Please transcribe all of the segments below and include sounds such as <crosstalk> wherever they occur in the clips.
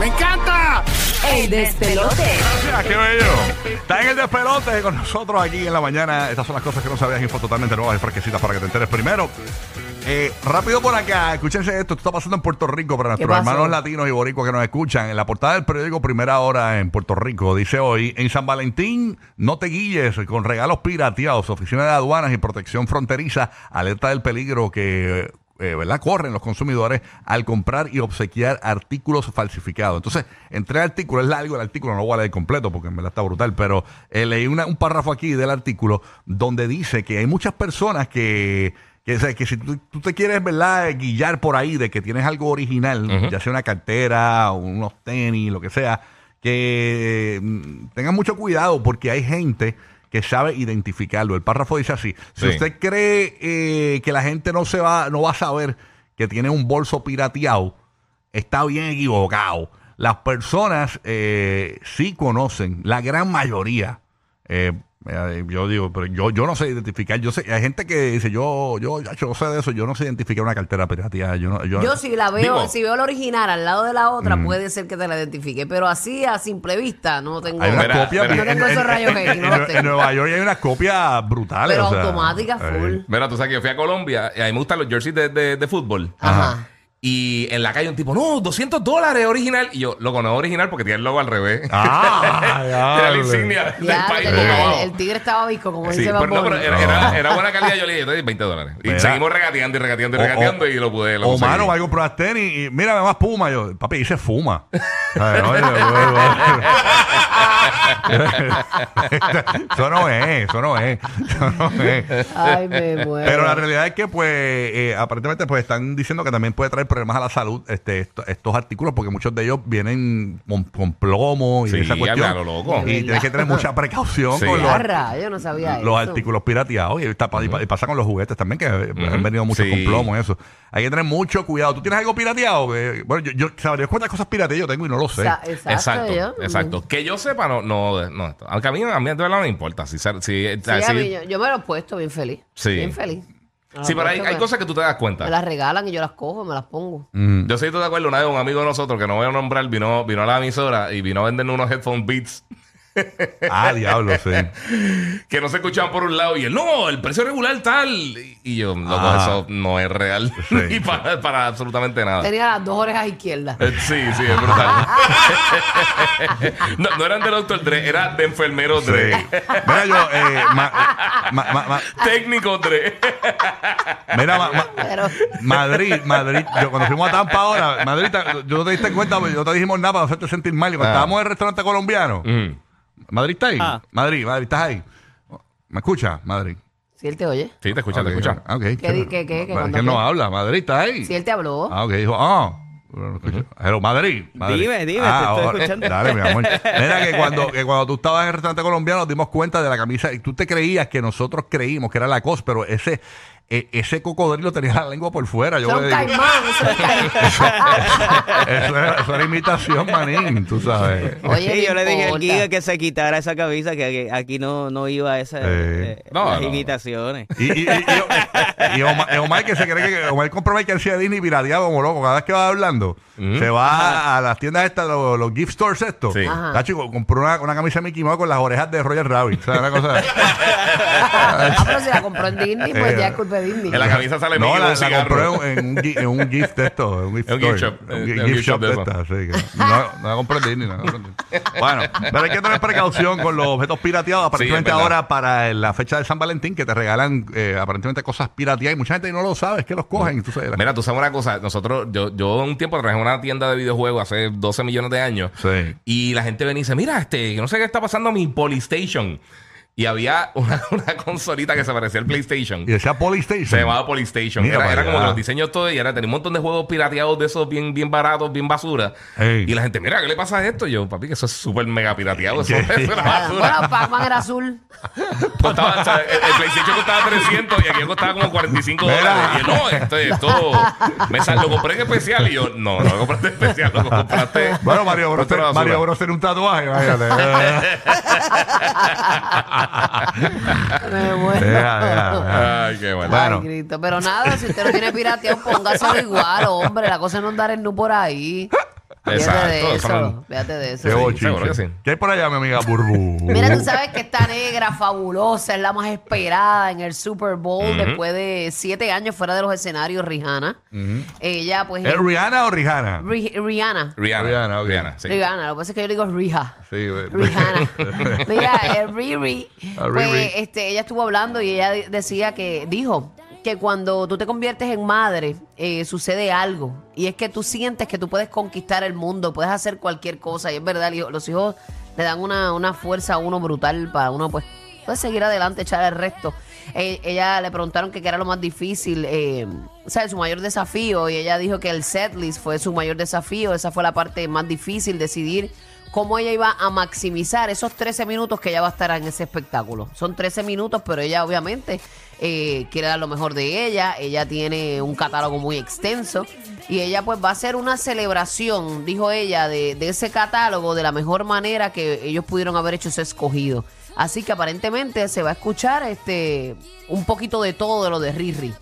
¡Me encanta! El despelote. Gracias, qué bello. Está en el despelote con nosotros aquí en la mañana. Estas son las cosas que no sabías, info totalmente nuevas y fresquecitas para que te enteres primero. Eh, rápido por acá, escúchense esto, esto está pasando en Puerto Rico para nuestros pasó? hermanos latinos y boricuas que nos escuchan. En la portada del periódico Primera Hora en Puerto Rico dice hoy, en San Valentín no te guilles con regalos pirateados. Oficina de Aduanas y Protección Fronteriza alerta del peligro que eh, ¿verdad? corren los consumidores al comprar y obsequiar artículos falsificados. Entonces, entre el artículo, es largo el artículo, no lo voy a leer completo porque en verdad está brutal, pero eh, leí una- un párrafo aquí del artículo donde dice que hay muchas personas que, que, o sea, que si tú, tú te quieres, ¿verdad?, guillar por ahí de que tienes algo original, ya sea una cartera, unos tenis, lo que sea, que mm, tengan mucho cuidado porque hay gente que sabe identificarlo. El párrafo dice así: si Sí. usted cree eh, que la gente no se va, no va a saber que tiene un bolso pirateado, está bien equivocado. Las personas eh, sí conocen, la gran mayoría. eh, eh, yo digo, pero yo, yo no sé identificar. Yo sé, hay gente que dice, yo, yo, yo sé de eso, yo no sé identificar una cartera pirateada. Yo, no, yo, Yo si la veo, Digo- si veo la original al lado de la otra, puede ser que te la identifique. Pero así a simple vista no tengo. hay una Mira, copia. mira. No tengo esos rayos no en- en. Nueva York hay unas copias brutales. Pero o sea, automáticas, eh, full. Mira, tú sabes que yo fui a Colombia y a mí me gustan los jerseys de, de- de fútbol. Ajá. Y en la calle un tipo, no, 200 dólares original. Y yo, loco, no es original porque tiene el logo al revés. Ah, <laughs> Tiene la diablo. insignia del Ya, país el, el tigre estaba visco, como Sí, dice pero, no, pero Bunny. era, era, era buena calidad. Yo le dije, "Estoy 20 dólares. Y Mira. seguimos regateando y regateando y O- regateando o- y lo pude. Lo O conseguí. mano, va a comprar tenis y mira, más puma. Yo, papi, dice fuma. Ay, oye, oye, oye. <laughs> eso no es, eso no es. Eso no es. Ay, me muero. Pero la realidad es que, pues, eh, aparentemente, pues están diciendo que también puede traer problemas a la salud este, esto- estos artículos, porque muchos de ellos vienen con, con plomo y Sí, esa cuestión. a lo loco. Y tienes que tener mucha precaución Sí. con los, rayos, no sabía los eso. artículos pirateados. Y, está- y pa- y pasa con los juguetes también, que han venido muchos Sí. con plomo y eso. Hay que tener mucho cuidado. ¿Tú tienes algo pirateado? Eh, bueno, yo, yo sabría cuántas cosas pirateadas yo tengo y no lo sé. Sa- Exacto. Exacto, yo- exacto. Que yo sepa, no, no, no. Aunque a mí, a mí de verdad no me importa. Si, si, si, Sí, a mí, yo, yo me lo he puesto bien feliz. Sí. Bien feliz. Me sí, pero hay, hay cosas que tú te das cuenta. Me las regalan y yo las cojo, me las pongo. Mm. Yo soy de acuerdo. Una vez un amigo de nosotros, que no voy a nombrar, vino, vino a la emisora y vino a vendernos unos headphone Beats Ah, diablo, sí. que no se escuchaban por un lado. Y él, no, el precio regular tal. Y yo, loco, Ah. eso no es real. Sí. <laughs> Ni para, para absolutamente nada. Tenía las dos orejas izquierdas. Eh, Sí, sí, es brutal. <laughs> no, no eran de Dr. Dre, era de enfermero Sí. Dre. Mira, yo, eh, ma- ma- ma- ma- Técnico Dre. mira, ma- ma- Pero Madrid, Madrid, yo cuando fuimos a Tampa ahora, Madrid, yo no te diste cuenta, yo te dijimos nada para hacerte sentir mal. Y cuando Ah. estábamos en el restaurante colombiano, Mm. Madrid está ahí. Ah. Madrid, Madrid, estás ahí. ¿Me escucha, Madrid? si él te oye. Sí, te escucha, te escucha. ah, ok. ¿Qué qué- qué- qué, Es cuando que no qué? habla. Madrid está ahí. Si él te habló. Ah, ok, dijo, ah. No. Pero Madrid, Madrid. Dime, dime, Ah, te estoy ahora- escuchando. Dale, mi amor. <laughs> Mira que cuando, que cuando tú estabas en el restaurante colombiano nos dimos cuenta de la camisa y tú te creías que nosotros creímos que era la cosa, pero ese, e- ese cocodrilo tenía la lengua por fuera. Yo Eso digo, caimán, eso caimán. eso, era, eso era imitación, manín, tú sabes. Oye, Sí, yo le dije al. Giga que se quitara esa camisa, que aquí- no, no iba esa, eh, No, las no. imitaciones. Y, y, y, y- y Omar, Omar que se cree que Omar compró mercancía de Disney pirateado como loco. Cada vez que va hablando, se va a las tiendas estas, los, los gift stores estos. Sí. Ajá. Tacho, compró una, una camisa de Mickey Mouse con las orejas de Roger Rabbit. ¿Sabes una cosa? <laughs> Ah, pero si la compró en Disney, pues Eh, ya es culpa de Disney. En la camisa sale no, Mickey la, la compró en, en un, en un gift de esto. En un gift, En <laughs> un gift store. shop, Un eh, en un gift shop shop de que no, no la compró en Disney. no la. Bueno, pero hay que tener precaución con los objetos pirateados. Aparentemente ahora para la fecha de San Valentín que te regalan eh, aparentemente cosas pirateadas y mucha gente no lo sabe, es que los cogen. y tú sabes, Mira, tú sabes una cosa, nosotros, yo, yo un tiempo trabajé en una tienda de videojuegos hace 12 millones de años. Sí. Y la gente venía y dice, mira, este, no sé qué está pasando a mi Polystation. Y había una, <laughs> una consolita que se parecía al PlayStation. Y decía Polystation. Se llamaba Polystation. Mira Era, para era como que los diseños todos y era, tenía un montón de juegos pirateados de esos bien, bien baratos, bien basura. Ey. Y la gente, mira, ¿qué le pasa a esto? Y yo, papi, que eso es súper mega pirateado. Eso, eso Ah, basura. Bueno, Pac-Man era azul. <laughs> Costaba, o sea, el, el PlayStation costaba 300 y aquí costaba como 45 Mira. dólares. Y yo, no, esto, esto me sal- lo compré en especial. Y yo, no, no lo compraste en especial, lo compraste. Bueno, Mario Bros. Mario Bros. tiene un tatuaje, imagínate. <laughs> Me muero. Deja, deja, deja. Ay, qué bueno. Ay, Cristo. Pero nada, si usted no tiene pirateado, póngaselo igual, hombre. La cosa es no andar en nu por ahí. Fíjate Exacto, de eso no- eso. Fíjate de eso. Qué Sí, bochinche. seguro que sí. ¿Qué hay por allá, mi amiga Burbu? <laughs> Mira, tú sabes que esta negra fabulosa es la más esperada en el Super Bowl después de siete años fuera de los escenarios, Rihanna. Ella, pues. ¿Es Rihanna o Rihanna? Ri- Rihanna. Rihanna. Rihanna, ok. Rihanna, sí. Rihanna, lo que pasa es que yo le digo Riha. Sí, eh, <laughs> Rihanna. <laughs> Mira, eh, Riri, Ah, pues este, ella estuvo hablando y ella decía que, dijo que cuando tú te conviertes en madre, eh, sucede algo. Y es que tú sientes que tú puedes conquistar el mundo, puedes hacer cualquier cosa. Y es verdad, los hijos le dan una, una fuerza a uno brutal para uno, pues, pues seguir adelante, echar el resto. Eh, ella le preguntaron que qué era lo más difícil, eh, o sea, su mayor desafío. Y ella dijo que el setlist fue su mayor desafío. Esa fue la parte más difícil, decidir cómo ella iba a maximizar esos 13 minutos que ella va a estar en ese espectáculo. Son 13 minutos, pero ella obviamente eh, quiere dar lo mejor de ella. Ella tiene un catálogo muy extenso y ella pues va a hacer una celebración, dijo ella, de, de ese catálogo de la mejor manera que ellos pudieron haber hecho ese escogido. Así que aparentemente se va a escuchar este un poquito de todo de lo de Riri.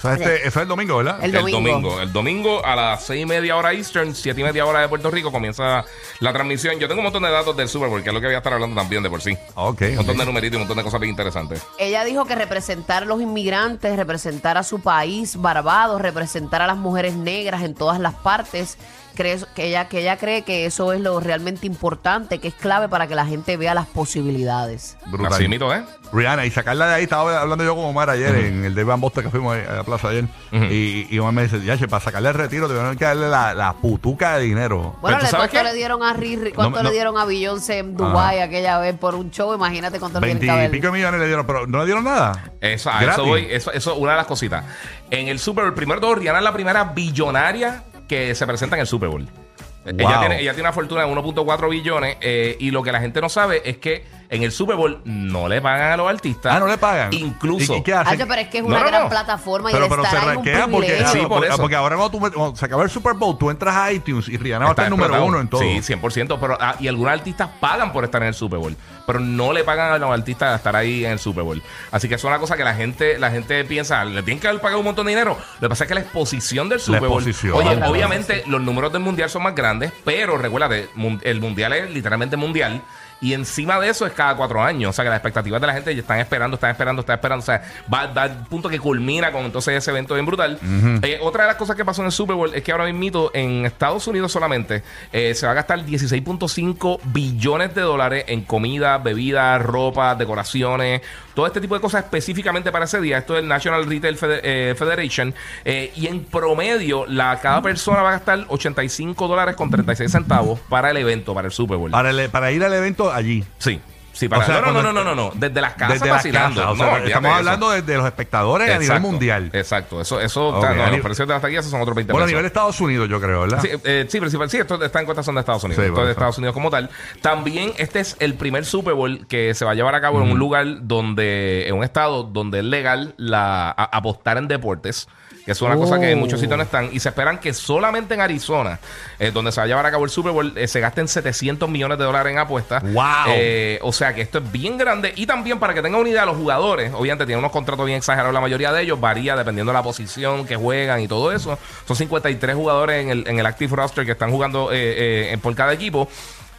Eso, es este- eso es el domingo, ¿verdad? El El domingo. El domingo a las seis y media hora Eastern, siete y media hora de Puerto Rico comienza la transmisión. Yo tengo un montón de datos del Super Bowl, que es lo que voy a estar hablando también de por sí. Ok. Un montón de numeritos y un montón de cosas bien interesantes. Ella dijo que representar a los inmigrantes, representar a su país, Barbados, representar a las mujeres negras en todas las partes, cree, que, ella, que ella cree que eso es lo realmente importante, que es clave para que la gente vea las posibilidades. Brutal. Así mito, ¿eh? Rihanna, y sacarla de ahí, estaba hablando yo con Omar ayer en el de Van Bosta que fuimos a la plaza ayer. y, y Omar me dice, ya, che, para sacarle el retiro, tuvieron que darle la, la putuca de dinero. Bueno, ¿tú le- sabes ¿cuánto qué? le dieron a Riri, cuánto No, le no. dieron a Beyoncé en Dubái aquella vez por un show? Imagínate cuánto le tienen Veinti que y haber. pico de millones le dieron, pero no le dieron nada. Eso, eso voy. Eso, eso una de las cositas. En el Super primero todo, Rihanna es la primera billonaria que se presenta en el Super Bowl. Wow. Ella, tiene, ella tiene una fortuna de 1.4 billones eh, y lo que la gente no sabe es que en el Super Bowl no le pagan a los artistas. Ah, no le pagan. Incluso. ¿Y, y qué hace? Hacho, pero es que es una no, gran no. plataforma Pero, y pero el se estar ahí es un ranquea porque. Sí, por porque, eso. porque ahora cuando, tú, cuando se acaba el Super Bowl, tú entras a iTunes y Rihanna va a estar el número uno en todo. Sí, 100%. Pero, ah, y algunos artistas pagan por estar en el Super Bowl. Pero no le pagan a los artistas a estar ahí en el Super Bowl. Así que eso es una cosa que la gente, la gente piensa, le tienen que haber pagado un montón de dinero. Lo que pasa es que la exposición del Super Bowl. exposición. Oye, obviamente los números del mundial son más grandes, pero recuérdate, el mundial es literalmente mundial. Y encima de eso es cada cuatro años. O sea que las expectativas de la gente ya están esperando, están esperando, están esperando. O sea, va, va al punto que culmina con entonces ese evento bien brutal. Eh, otra de las cosas que pasó en el Super Bowl es que ahora mismo en Estados Unidos solamente eh, se va a gastar 16.5 billones de dólares en comida, bebidas, ropa, decoraciones, todo este tipo de cosas específicamente para ese día. Esto es el National Retail eh, Federation. Eh, y en promedio, la, cada persona va a gastar 85 dólares con 36 centavos para el evento, para el Super Bowl. Para, el- para ir al evento allí. Sí. Sí, para. O sea, no, no, no, no, no, no, Desde las casas Desde las vacilando. O sea, estamos hablando eso. de, de los espectadores a nivel mundial. Exacto. Eso, eso, está- no, los precios de las taquillas son otros 20 Bueno, a nivel de Estados Unidos, yo creo, ¿verdad? Sí, eh, sí, principal, sí, esto está en cotación de Estados Unidos. Sí, esto es de. Estados Unidos como tal. También este es el primer Super Bowl que se va a llevar a cabo en un lugar donde, en un estado donde es legal la, a- apostar en deportes. Que es una cosa que en muchos sitios no están. Y se esperan que solamente en Arizona, eh, donde se va a llevar a cabo el Super Bowl, eh, se gasten 700 millones de dólares en apuestas. ¡Wow! Eh, o sea que esto es bien grande. Y también para que tengan una idea, los jugadores, obviamente tienen unos contratos bien exagerados, la mayoría de ellos varía dependiendo de la posición que juegan y todo eso. Son 53 jugadores en el, en el Active Roster que están jugando eh, por cada equipo.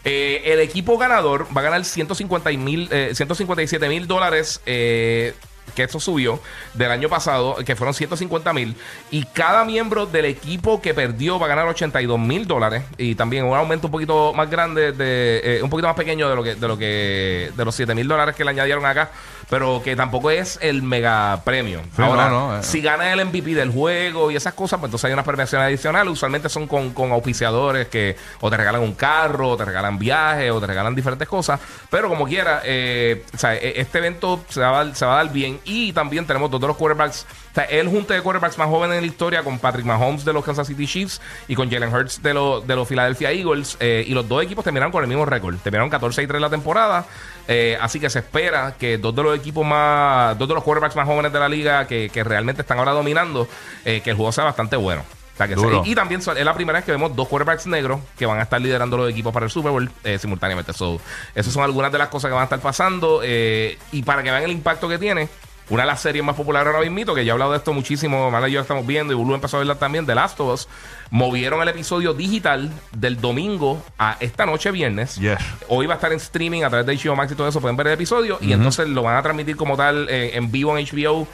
Eh, el equipo ganador va a ganar 150 mil, eh, 157 mil dólares. eh, que esto subió del año pasado, que fueron 150 mil. Y cada miembro del equipo que perdió va a ganar 82 mil dólares. Y también un aumento un poquito más grande, de, eh, un poquito más pequeño de lo que, de lo que, de los 7 mil dólares que le añadieron acá. Pero que tampoco es el mega premio. Sí, Ahora, no, no, eh. si gana el MVP del juego y esas cosas, pues entonces hay unas premiaciones adicionales. Usualmente son con, con auspiciadores que o te regalan un carro, o te regalan viajes, o te regalan diferentes cosas. Pero como quiera, eh, o sea, e- este evento se va, a se va a dar bien. Y también tenemos dos de los quarterbacks. O sea, el junte de quarterbacks más jóvenes en la historia con Patrick Mahomes de los Kansas City Chiefs y con Jalen Hurts de, los de los Philadelphia Eagles. eh, y los dos equipos terminaron con el mismo récord. Terminaron 14 y 3 la temporada. Eh, así que se espera que dos de los equipos más, dos de los quarterbacks más jóvenes de la liga que, que realmente están ahora dominando, eh, que el juego sea bastante bueno. O sea, que Duro. se- y, también es la primera vez que vemos dos quarterbacks negros que van a estar liderando los equipos para el Super Bowl eh, simultáneamente. So, esas son algunas de las cosas que van a estar pasando. eh, y para que vean el impacto que tiene, una de las series más populares ahora mismo, que ya he hablado de esto muchísimo, Mala y yo estamos viendo, y Bulu empezó a verla también, The Last of Us, movieron el episodio digital del domingo a esta noche viernes. Yes. Hoy va a estar en streaming a través de HBO Max y todo eso, pueden ver el episodio, y entonces lo van a transmitir como tal eh, en vivo en HBO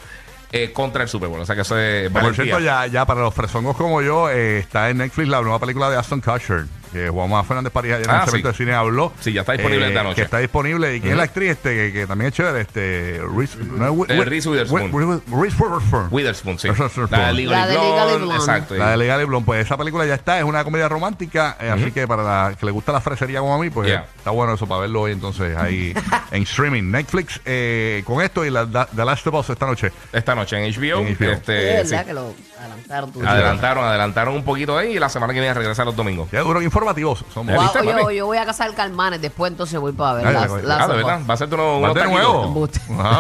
eh, contra el Super Bowl. O sea que eso es Por cierto, ya, ya para los fresongos como yo, eh, está en Netflix la nueva película de Aston Kutcher, que Juan Fernández París ayer en Ah, el evento sí. de cine habló. Sí, ya está disponible esta noche. Que está disponible. ¿Y quién es la actriz este, que, que también es chévere? Este, Reese, no es Eh, Reese Witherspoon. Wi- Wi- Reese Witherspoon. Witherspoon, sí. La de Legally La de Legally Blonde, Blonde. Exacto. La de Legal y Blonde, pues esa película ya está, es una comedia romántica, eh, así que para la que le gusta la fresería como a mí, pues Yeah. está bueno eso para verlo hoy entonces ahí <laughs> en streaming. Netflix eh, con esto y la, The Last of Us esta noche. Esta noche en HBO. En HBO. Este, es verdad sí. que lo adelantaron. Adelantaron, adelantaron un poquito ahí y la semana que viene regresa los domingos. Ya duro informativos somos. Ya Wow, viste, yo, voy a casar Calmanes, después entonces voy para ver Ay, las, las Ah, de sofás. verdad. Va a ser unos, ¿Vas unos de nuevo? <laughs>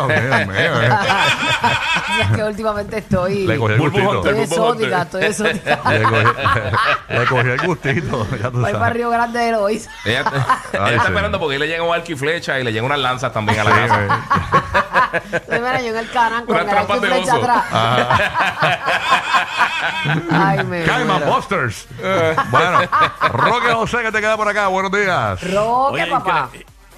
Eh. <laughs> Que últimamente estoy, Le cogí el gustito. Estoy exótica, estoy <laughs> exótica. Le cogí, le cogí el gustito. Ya tú Voy para. Río Grande de. Ella, ella está esperando porque le llega un arco y flecha y le llegan unas lanzas también a la casa. Estoy mira, yo en el canal con Unas el arco y trampas de oso. atrás. <laughs> Ay, me Caima muero. Busters. bueno, Roque José que te queda por acá. Buenos días. Roque, Oye, papá.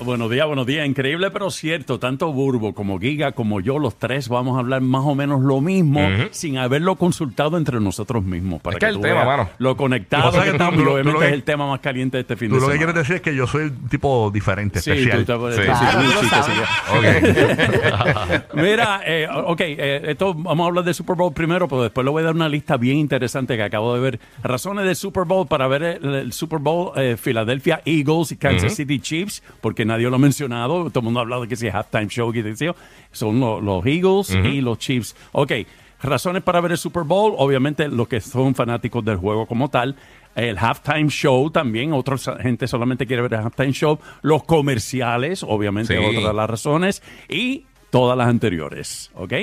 Buenos días, buenos días. Increíble, pero cierto. Tanto Burbo como Giga como yo, los tres, vamos a hablar más o menos lo mismo sin haberlo consultado entre nosotros mismos. Para Es que que el tú tema, mano. Lo conectado que que estamos lo- lo es el tema más caliente de este fin Tú de lo que semana. quieres decir es que yo soy un tipo diferente, Sí, especial. tú te- Sí. sí. <laughs> Mira, eh, ok, eh, esto vamos a hablar del Super Bowl primero, pero después le voy a dar una lista bien interesante que acabo de ver. Razones del Super Bowl para ver el, el Super Bowl eh, Philadelphia Eagles y Kansas City Chiefs, porque nadie lo ha mencionado. Todo el mundo ha hablado de que si es halftime show, que decía, son lo- los Eagles y los Chiefs. Ok, razones para ver el Super Bowl, obviamente los que son fanáticos del juego como tal. El halftime show también, otra gente solamente quiere ver el halftime show. Los comerciales, obviamente, Sí. otra de las razones. Y todas las anteriores, ¿ok?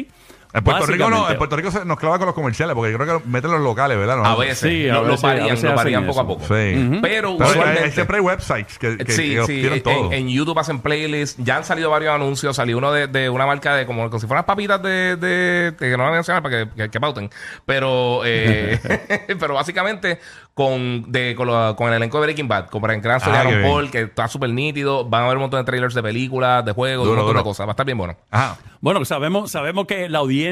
En Puerto Rico no, en Puerto Rico se nos clava con los comerciales porque yo creo que meten los locales, ¿verdad? No, A veces. Sí, a lo- lo veces- a varían, veces lo hacen varían poco a poco. Sí. Pero, Pero usualmente- hay- siempre hay websites que, que, sí, que sí, tienen en, todo. en YouTube hacen playlists. Ya han salido varios anuncios. Salió uno de, de una marca de como, como si fueran papitas de, de- que no voy a mencionar para que, que- que pauten. Pero, eh, <laughs> pero básicamente con, de, con, lo- con el elenco de Breaking Bad, como en Gran Ah, Aaron. Paul, que está súper nítido. Van a haber un montón de trailers de películas, de juegos, de un montón duro. de cosas. Va a estar bien bueno. Ajá. Bueno, sabemos, sabemos que la audiencia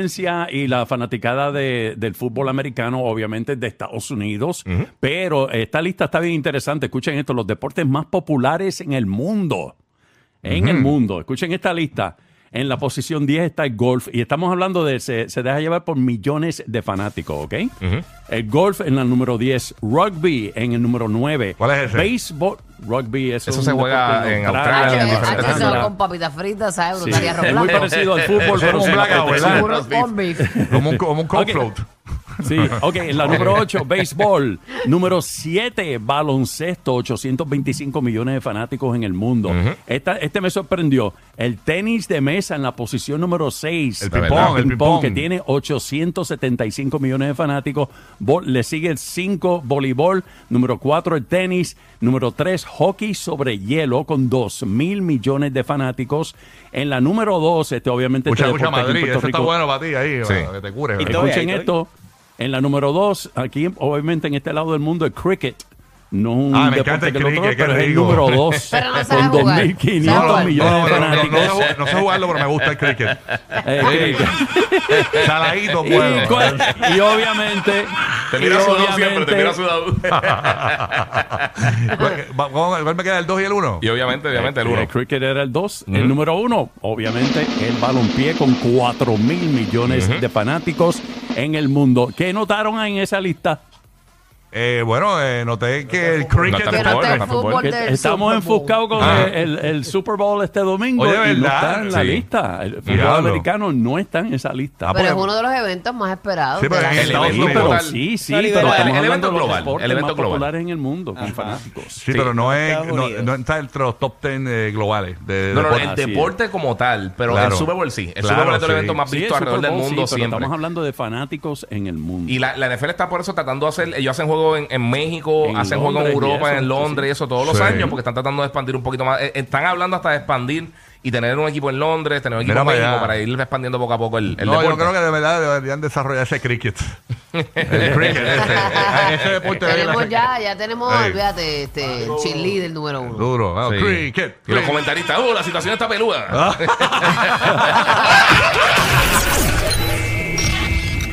y la fanaticada de- del fútbol americano, obviamente, de Estados Unidos, pero esta lista está bien interesante. Escuchen esto, los deportes más populares en el mundo. En el mundo. Escuchen esta lista. En la posición 10 está el golf. Y estamos hablando de, se, se deja llevar por millones de fanáticos, ¿ok? El golf en la número 10. Rugby en el número 9. ¿Cuál es ese? Béisbol. Rugby es Eso un se juega en Australia, H, en diferentes se con papitas fritas, ¿sabes? Sí, arroz es muy parecido al fútbol, Eso es pero <laughs> un blackout. ¿verdad? Como un, como un cold Ok. float. Sí, ok, en la número 8, béisbol. Número 7, baloncesto, 825 millones de fanáticos en el mundo. Esta- este me sorprendió. El tenis de mesa en la posición número 6. El ping-pong, el ping-pong. que tiene 875 millones de fanáticos. Bo- le sigue el 5, voleibol. Número 4, el tenis. Número 3, hockey sobre hielo con 2 mil millones de fanáticos. En la número 2, este obviamente... Mucha, este en Madrid. Eso está bueno para ti ahí, Sí. para que te cure. Y ¿verdad? todo- Escuchen ahí esto. En la número dos, aquí obviamente en este lado del mundo, el cricket. No un Ah, me deporte encanta el que el otro, cricket, qué pero es el número dos. <laughs> Pero no con sabe jugar. 2.500 ¿Sabe jugar? millones No, de no, no, no, no, fanáticos. sé jugar- no sé jugarlo, pero me gusta el cricket. <laughs> Eh, cricket. Saladito, Y, bueno. cual- y obviamente, Te y mira sudado siempre, te obviamente- mira sudado. <laughs> ¿Cuál me queda el 2 y el 1? y obviamente, obviamente, el el uno. cricket era el 2. El número 1, obviamente, el balompié con 4 mil millones de fanáticos en el mundo. ¿Qué notaron en esa lista? Eh, bueno, eh, noté que el cricket. está no fútbol, está fútbol. fútbol Que del estamos Super Bowl. enfocados con Ah. el, el Super Bowl este domingo Oye, y no ¿verdad? está en la Sí. lista. El fútbol Diablo. americano no está en esa lista. Ah, Pero es porque- uno de los eventos más esperados. Sí, pero de la en el Estados evento Unidos. pero sí, sí, No, pero el- estamos el hablando evento de los global, deportes el evento más global. populares en el mundo, con Ajá. fanáticos. Sí, Sí. pero no es Estados no, Unidos. no está entre los top 10 eh, globales de, de No, no, deporte. el Así es. deporte como tal, pero Claro. el Super Bowl sí. El Claro, Super Bowl es el sí. evento más Sí, visto el Super alrededor del Bowl, sí, mundo pero siempre. estamos hablando de fanáticos en el mundo. Y la, la NFL está por eso tratando de hacer, ellos hacen juegos juegos en, en México, En hacen juegos en Europa, eso, en Londres sí, y eso todos los Sí. años porque están tratando de expandir un poquito más. Eh, Están hablando hasta de expandir y tener un equipo en Londres, tener un equipo Mira en para México allá. para ir expandiendo poco a poco el, el no, yo deporte. creo que de verdad deberían desarrollar ese cricket. <laughs> El cricket, ese, ese deporte tenemos ya, ya tenemos, Ey. olvídate, este, el cheerleader número uno. Duro, vamos, Sí. cricket. Y los comentaristas, oh, la situación está peluda. <laughs> <laughs>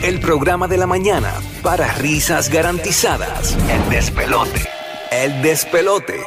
El programa de la mañana para risas garantizadas. El despelote. El despelote.